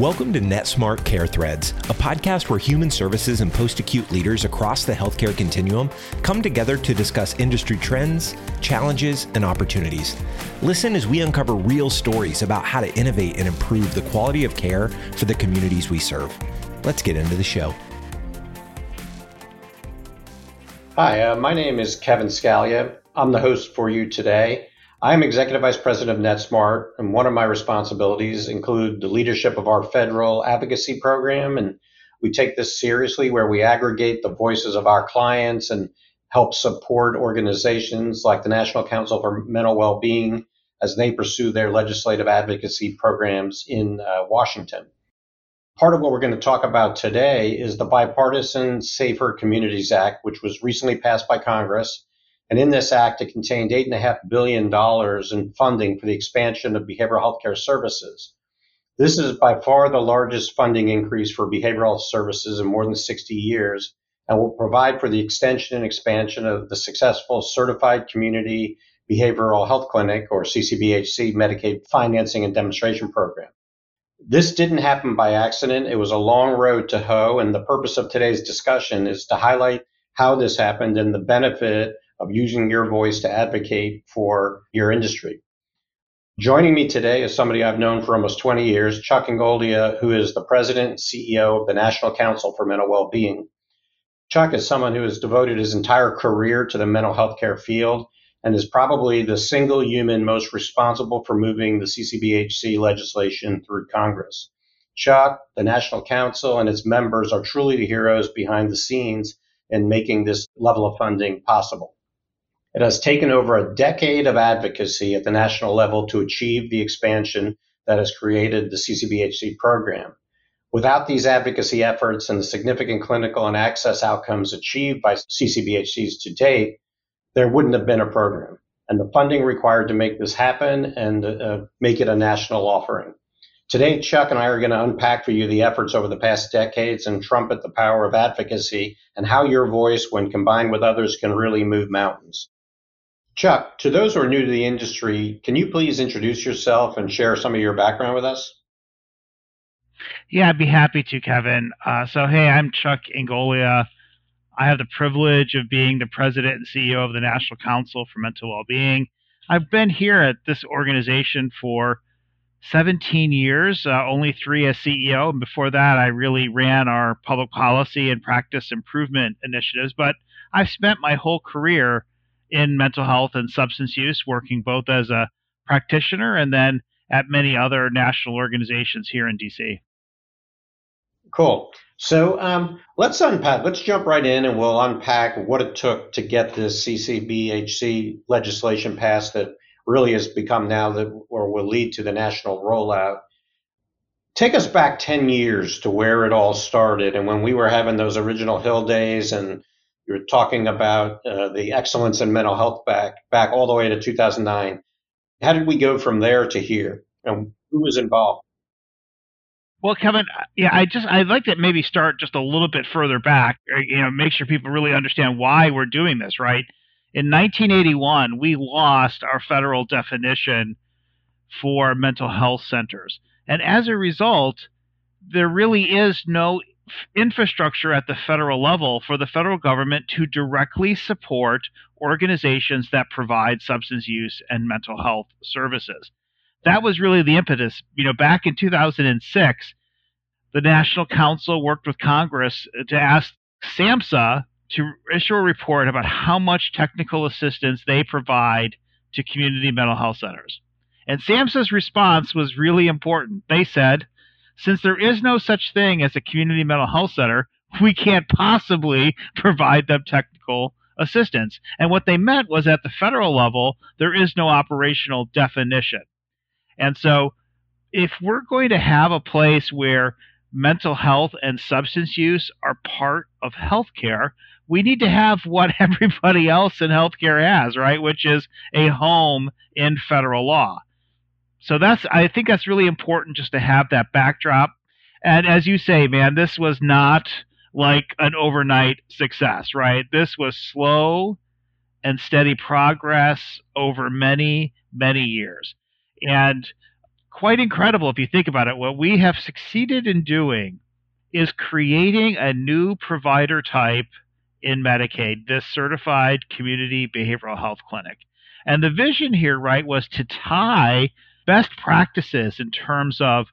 Welcome to NetSmart Care Threads, a podcast where human services and post acute leaders across the healthcare continuum come together to discuss industry trends, challenges, and opportunities. Listen as we uncover real stories about how to innovate and improve the quality of care for the communities we serve. Let's get into the show. Hi, uh, my name is Kevin Scalia. I'm the host for you today. I'm Executive Vice President of NetSmart, and one of my responsibilities include the leadership of our federal advocacy program. And we take this seriously where we aggregate the voices of our clients and help support organizations like the National Council for Mental Well-Being as they pursue their legislative advocacy programs in uh, Washington. Part of what we're going to talk about today is the bipartisan Safer Communities Act, which was recently passed by Congress and in this act, it contained $8.5 billion in funding for the expansion of behavioral health care services. This is by far the largest funding increase for behavioral health services in more than 60 years and will provide for the extension and expansion of the successful Certified Community Behavioral Health Clinic, or CCBHC, Medicaid financing and demonstration program. This didn't happen by accident. It was a long road to hoe, and the purpose of today's discussion is to highlight how this happened and the benefit of using your voice to advocate for your industry. Joining me today is somebody I've known for almost 20 years, Chuck Ingoglia, who is the president and CEO of the National Council for Mental Wellbeing. Chuck is someone who has devoted his entire career to the mental health care field and is probably the single human most responsible for moving the CCBHC legislation through Congress. Chuck, the National Council, and its members are truly the heroes behind the scenes in making this level of funding possible. It has taken over a decade of advocacy at the national level to achieve the expansion that has created the CCBHC program. Without these advocacy efforts and the significant clinical and access outcomes achieved by CCBHCs to date, there wouldn't have been a program. And the funding required to make this happen and uh, make it a national offering. Today, Chuck and I are going to unpack for you the efforts over the past decades and trumpet the power of advocacy and how your voice, when combined with others, can really move mountains. Chuck, to those who are new to the industry, can you please introduce yourself and share some of your background with us? Yeah, I'd be happy to, Kevin. Uh, so, hey, I'm Chuck Ingoglia. I have the privilege of being the president and CEO of the National Council for Mental Wellbeing. I've been here at this organization for 17 years, uh, only three as CEO. And before that, I really ran our public policy and practice improvement initiatives. But I've spent my whole career in mental health and substance use, working both as a practitioner and then at many other national organizations here in DC. Cool. So um, let's unpack, let's jump right in and we'll unpack what it took to get this CCBHC legislation passed that really has become now that or will lead to the national rollout. Take us back 10 years to where it all started and when we were having those original Hill days and you're talking about uh, the excellence in mental health back back all the way to 2009. How did we go from there to here, and who was involved? Well, Kevin, yeah, I just I'd like to maybe start just a little bit further back, uh, you know, make sure people really understand why we're doing this, right? In 1981, we lost our federal definition for mental health centers. And as a result, there really is no infrastructure at the federal level for the federal government to directly support organizations that provide substance use and mental health services. That was really the impetus. You know, back in 2006, the National Council worked with Congress to ask SAMHSA to issue a report about how much technical assistance they provide to community mental health centers. And SAMHSA's response was really important. They said, since there is no such thing as a community mental health center, we can't possibly provide them technical assistance. And what they meant was at the federal level, there is no operational definition. And so, if we're going to have a place where mental health and substance use are part of healthcare, we need to have what everybody else in healthcare has, right? Which is a home in federal law so that's I think that's really important just to have that backdrop. And as you say, man, this was not like an overnight success, right? This was slow and steady progress over many, many years. And quite incredible if you think about it. What we have succeeded in doing is creating a new provider type in Medicaid, this certified community behavioral health clinic. And the vision here, right, was to tie best practices in terms of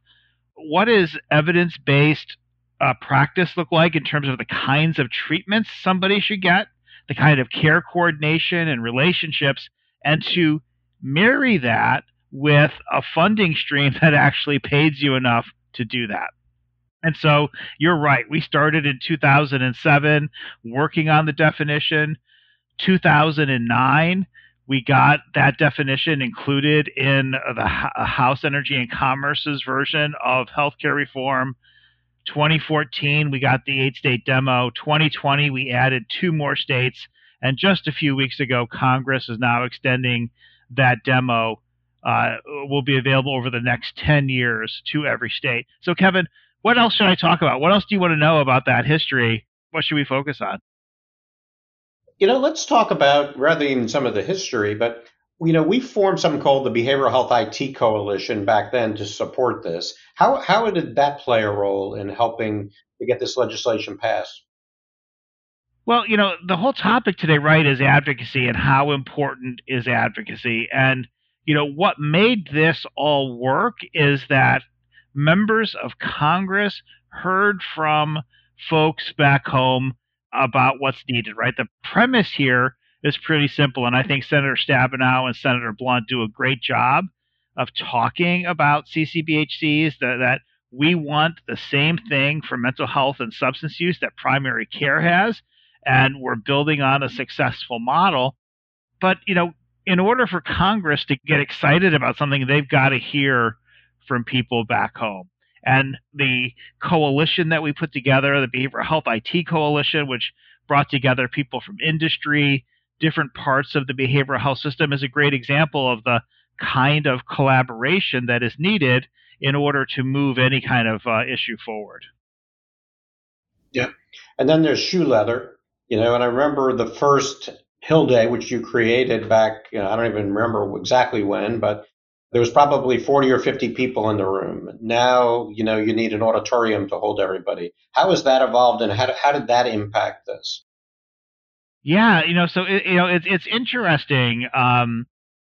what is evidence based uh, practice look like in terms of the kinds of treatments somebody should get, the kind of care coordination and relationships, and to marry that with a funding stream that actually pays you enough to do that. And so you're right. We started in 2007 working on the definition. 2009, we got that definition included in the House Energy and Commerce's version of healthcare reform. 2014, we got the eight state demo. 2020, we added two more states. And just a few weeks ago, Congress is now extending that demo. Uh, will be available over the next 10 years to every state. So, Kevin, what else should I talk about? What else do you want to know about that history? What should we focus on? You know, let's talk about rather than some of the history, but you know, we formed something called the Behavioral Health IT Coalition back then to support this. How how did that play a role in helping to get this legislation passed? Well, you know, the whole topic today, right, is advocacy and how important is advocacy. And, you know, what made this all work is that members of Congress heard from folks back home about what's needed, right? The premise here is pretty simple, and I think Senator Stabenow and Senator Blunt do a great job of talking about CCBHCs, that, that we want the same thing for mental health and substance use that primary care has, and we're building on a successful model. But, you know, in order for Congress to get excited about something, they've got to hear from people back home. And the coalition that we put together, the Behavioral Health IT Coalition, which brought together people from industry, different parts of the behavioral health system, is a great example of the kind of collaboration that is needed in order to move any kind of uh, issue forward. Yeah. And then there's shoe leather, you know, and I remember the first Hill Day, which you created back, you know, I don't even remember exactly when, but there was probably 40 or 50 people in the room. Now, you know, you need an auditorium to hold everybody. How has that evolved and how, how did that impact this? Yeah, you know, so it, you know, it's it's interesting. Um,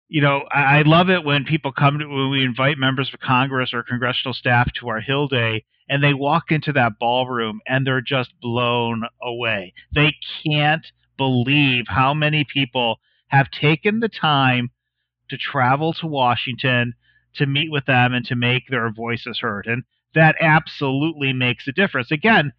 you know, I, I love it when people come to when we invite members of Congress or congressional staff to our Hill Day, and they walk into that ballroom and they're just blown away. They can't believe how many people have taken the time to travel to Washington to meet with them and to make their voices heard. And that absolutely makes a difference. Again,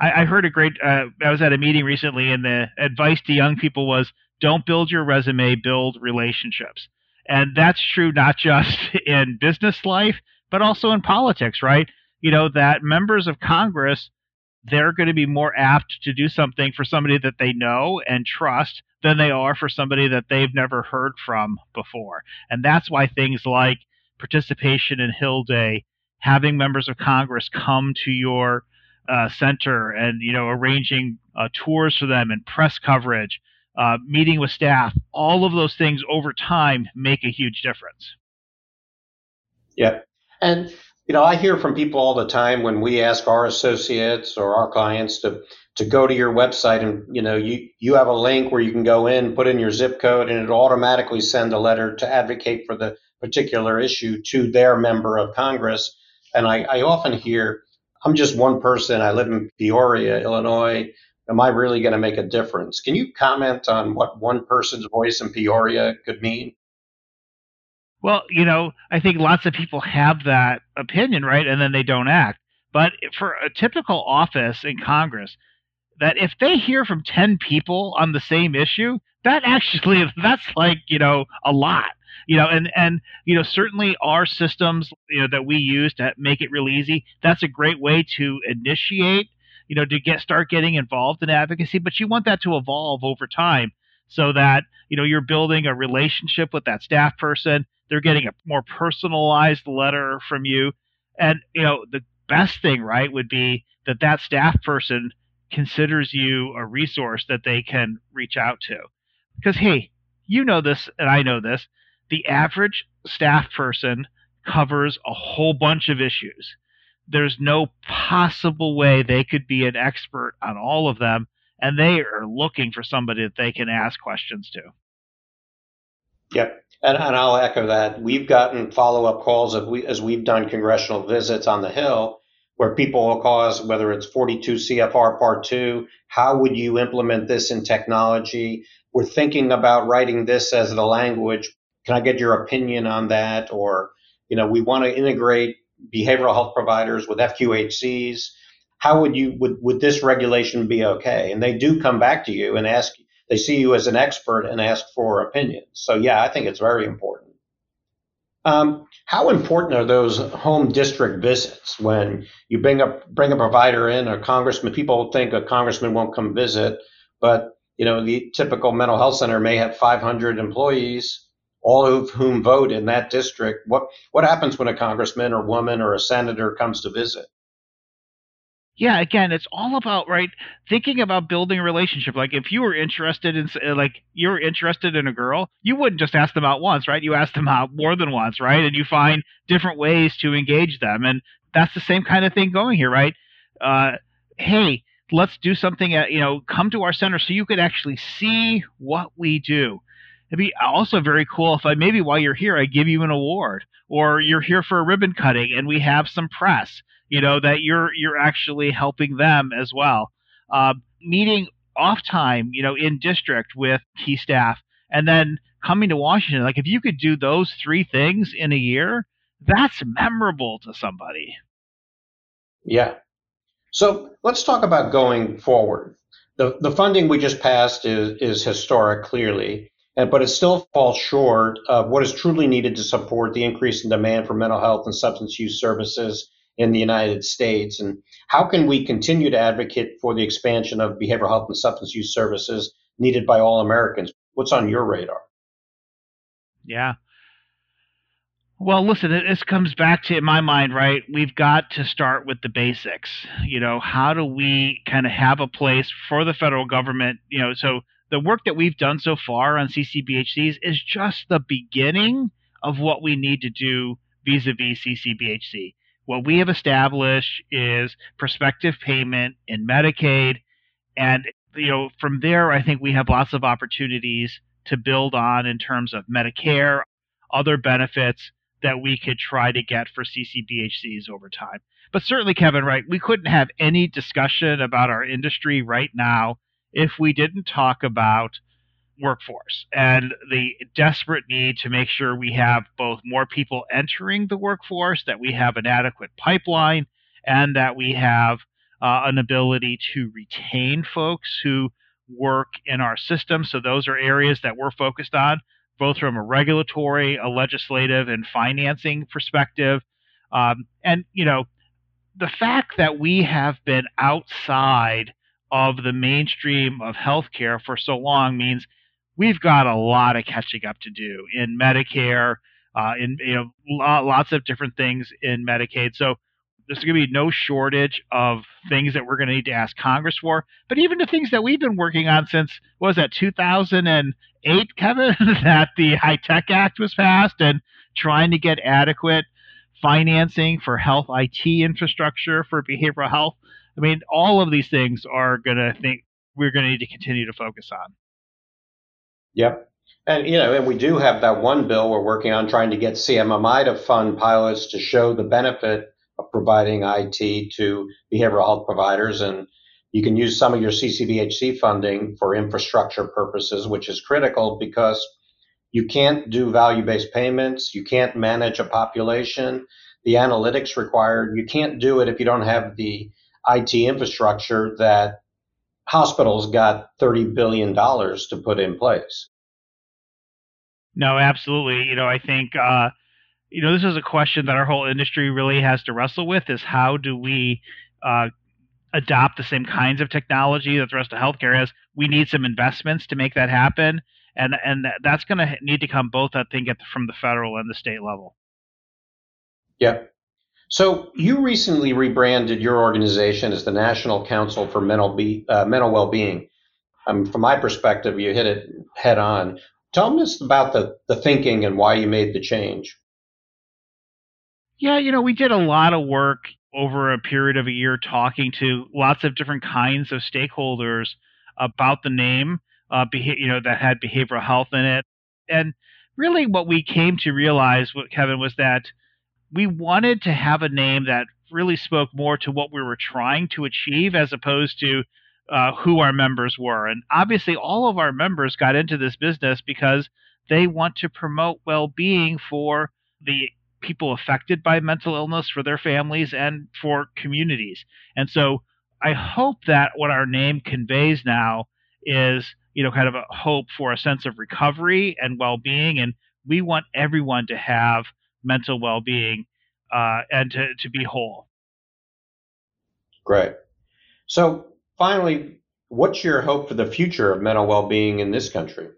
I, I heard a great, uh, I was at a meeting recently, and the advice to young people was don't build your resume, build relationships. And that's true not just in business life, but also in politics, right? You know, that members of Congress they're going to be more apt to do something for somebody that they know and trust than they are for somebody that they've never heard from before. And that's why things like participation in Hill Day, having members of Congress come to your uh, center and you know arranging uh, tours for them and press coverage, uh, meeting with staff, all of those things over time make a huge difference. Yeah, and you know, I hear from people all the time when we ask our associates or our clients to to go to your website and you know you you have a link where you can go in, put in your zip code, and it automatically send a letter to advocate for the particular issue to their member of Congress. And I, I often hear, I'm just one person. I live in Peoria, Illinois. Am I really going to make a difference? Can you comment on what one person's voice in Peoria could mean? Well, you know, I think lots of people have that opinion, right? And then they don't act. But for a typical office in Congress, that if they hear from 10 people on the same issue, that actually that's like, you know, a lot. You know, and and you know, certainly our systems, you know, that we use to make it real easy, that's a great way to initiate, you know, to get start getting involved in advocacy, but you want that to evolve over time so that, you know, you're building a relationship with that staff person they're getting a more personalized letter from you. And, you know, the best thing, right, would be that that staff person considers you a resource that they can reach out to. Because, hey, you know this, and I know this. The average staff person covers a whole bunch of issues. There's no possible way they could be an expert on all of them, and they are looking for somebody that they can ask questions to. Yep. And, and I'll echo that. We've gotten follow up calls as, we, as we've done congressional visits on the Hill where people will call us, whether it's 42 CFR Part 2, how would you implement this in technology? We're thinking about writing this as the language. Can I get your opinion on that? Or, you know, we want to integrate behavioral health providers with FQHCs. How would you, would, would this regulation be okay? And they do come back to you and ask, they see you as an expert and ask for opinions. So, yeah, I think it's very important. Um, how important are those home district visits when you bring a bring a provider in, a congressman? People think a congressman won't come visit, but you know the typical mental health center may have 500 employees, all of whom vote in that district. What what happens when a congressman or woman or a senator comes to visit? Yeah again it's all about right thinking about building a relationship. Like if you were interested in uh, like you're interested in a girl you wouldn't just ask them out once right? You ask them out more than once right? And you find different ways to engage them. And that's the same kind of thing going here right? Uh, hey let's do something at you know come to our center so you could actually see what we do. It'd be also very cool if i maybe while you're here i give you an award or you're here for a ribbon cutting and we have some press you know that you're you're actually helping them as well. Uh, meeting off time you know in district with key staff and then coming to washington like if you could do those three things in a year that's memorable to somebody. Yeah. So let's talk about going forward. The, the funding we just passed is, is historic clearly but it still falls short of what is truly needed to support the increase in demand for mental health and substance use services in the United States? And how can we continue to advocate for the expansion of behavioral health and substance use services needed by all Americans? What's on your radar? Yeah. Well, listen, this comes back to, in my mind, right? We've got to start with the basics. You know, how do we kind of have a place for the federal government? You know, so the work that we've done so far on CCBHCs is just the beginning of what we need to do vis a vis CCBHC what we have established is prospective payment in Medicaid. And, you know, from there, I think we have lots of opportunities to build on in terms of Medicare, other benefits that we could try to get for CCBHCs over time. But certainly, Kevin, right, we couldn't have any discussion about our industry right now if we didn't talk about workforce and the desperate need to make sure we have both more people entering the workforce, that we have an adequate pipeline, and that we have uh, an ability to retain folks who work in our system. So those are areas that we're focused on, both from a regulatory, a legislative, and financing perspective. Um, and you know, the fact that we have been outside of the mainstream of healthcare for so long means we've got a lot of catching up to do in Medicare, uh, in you know lots of different things in Medicaid. So there's going to be no shortage of things that we're going to need to ask Congress for. But even the things that we've been working on since was that 2008, Kevin, that the HITECH Act was passed, and trying to get adequate financing for health IT infrastructure for behavioral health. I mean, all of these things are going to think we're going to need to continue to focus on. Yep. And you know, and we do have that one bill we're working on trying to get CMMI to fund pilots to show the benefit of providing IT to behavioral health providers. And you can use some of your CCBHC funding for infrastructure purposes, which is critical because you can't do value based payments, you can't manage a population, the analytics required, you can't do it if you don't have the IT infrastructure that hospitals got $30 billion to put in place. No, absolutely. You know, I think, uh, you know, this is a question that our whole industry really has to wrestle with is how do we uh, adopt the same kinds of technology that the rest of healthcare has? We need some investments to make that happen. And, and that's going to need to come both, I think, at the, from the federal and the state level. Yep. So you recently rebranded your organization as the National Council for Mental Be- uh, Mental Wellbeing. Um, from my perspective, you hit it head on. Tell us about the, the thinking and why you made the change. Yeah, you know, we did a lot of work over a period of a year talking to lots of different kinds of stakeholders about the name, uh, beha- you know, that had behavioral health in it. And really what we came to realize, Kevin, was that we wanted to have a name that really spoke more to what we were trying to achieve as opposed to uh, who our members were. And obviously, all of our members got into this business because they want to promote well being for the people affected by mental illness, for their families, and for communities. And so I hope that what our name conveys now is, you know, kind of a hope for a sense of recovery and well being. And we want everyone to have mental well being uh, and to, to be whole. Great. So, finally, what's your hope for the future of mental well being in this country?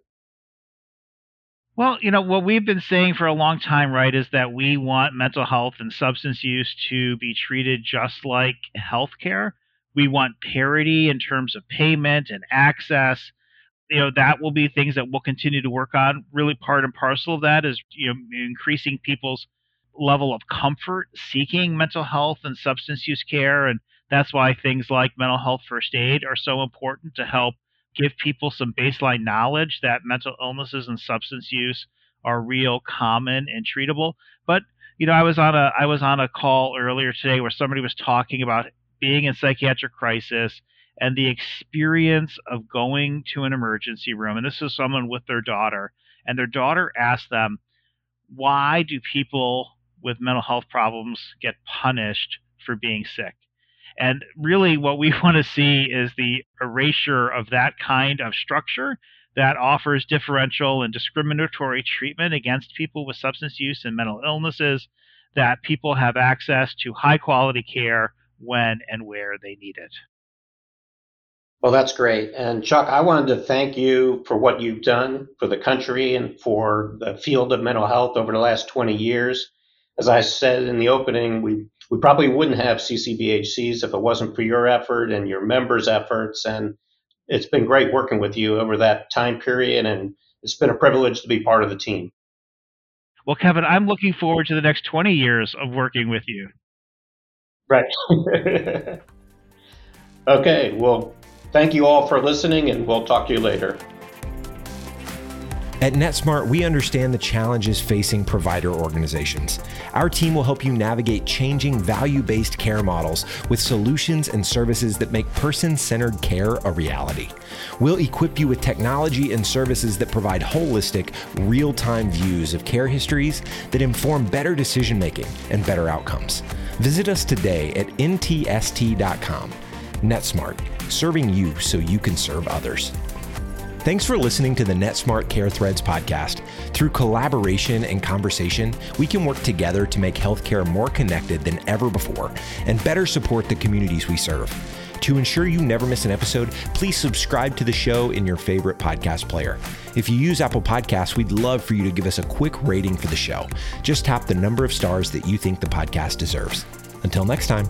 Well, you know, what we've been saying for a long time, right, is that we want mental health and substance use to be treated just like healthcare. We want parity in terms of payment and access. You know, that will be things that we'll continue to work on. Really, part and parcel of that is, you know, increasing people's level of comfort seeking mental health and substance use care. And that's why things like mental health first aid are so important to help give people some baseline knowledge that mental illnesses and substance use are real, common, and treatable. But you know, I was on a I was on a call earlier today where somebody was talking about being in psychiatric crisis and the experience of going to an emergency room. And this is someone with their daughter, and their daughter asked them, "Why do people with mental health problems get punished for being sick?" And really, what we want to see is the erasure of that kind of structure that offers differential and discriminatory treatment against people with substance use and mental illnesses, that people have access to high quality care when and where they need it. Well, that's great. And Chuck, I wanted to thank you for what you've done for the country and for the field of mental health over the last 20 years. As I said in the opening, we we probably wouldn't have CCBHCs if it wasn't for your effort and your members' efforts. And it's been great working with you over that time period, and it's been a privilege to be part of the team. Well, Kevin, I'm looking forward to the next 20 years of working with you. Right. okay. Well, thank you all for listening, and we'll talk to you later. At NetSmart, we understand the challenges facing provider organizations. Our team will help you navigate changing value based care models with solutions and services that make person centered care a reality. We'll equip you with technology and services that provide holistic, real time views of care histories that inform better decision making and better outcomes. Visit us today at ntst.com. NetSmart, serving you so you can serve others. Thanks for listening to the NetSmart Care Threads podcast. Through collaboration and conversation, we can work together to make healthcare more connected than ever before and better support the communities we serve. To ensure you never miss an episode, please subscribe to the show in your favorite podcast player. If you use Apple Podcasts, we'd love for you to give us a quick rating for the show. Just tap the number of stars that you think the podcast deserves. Until next time.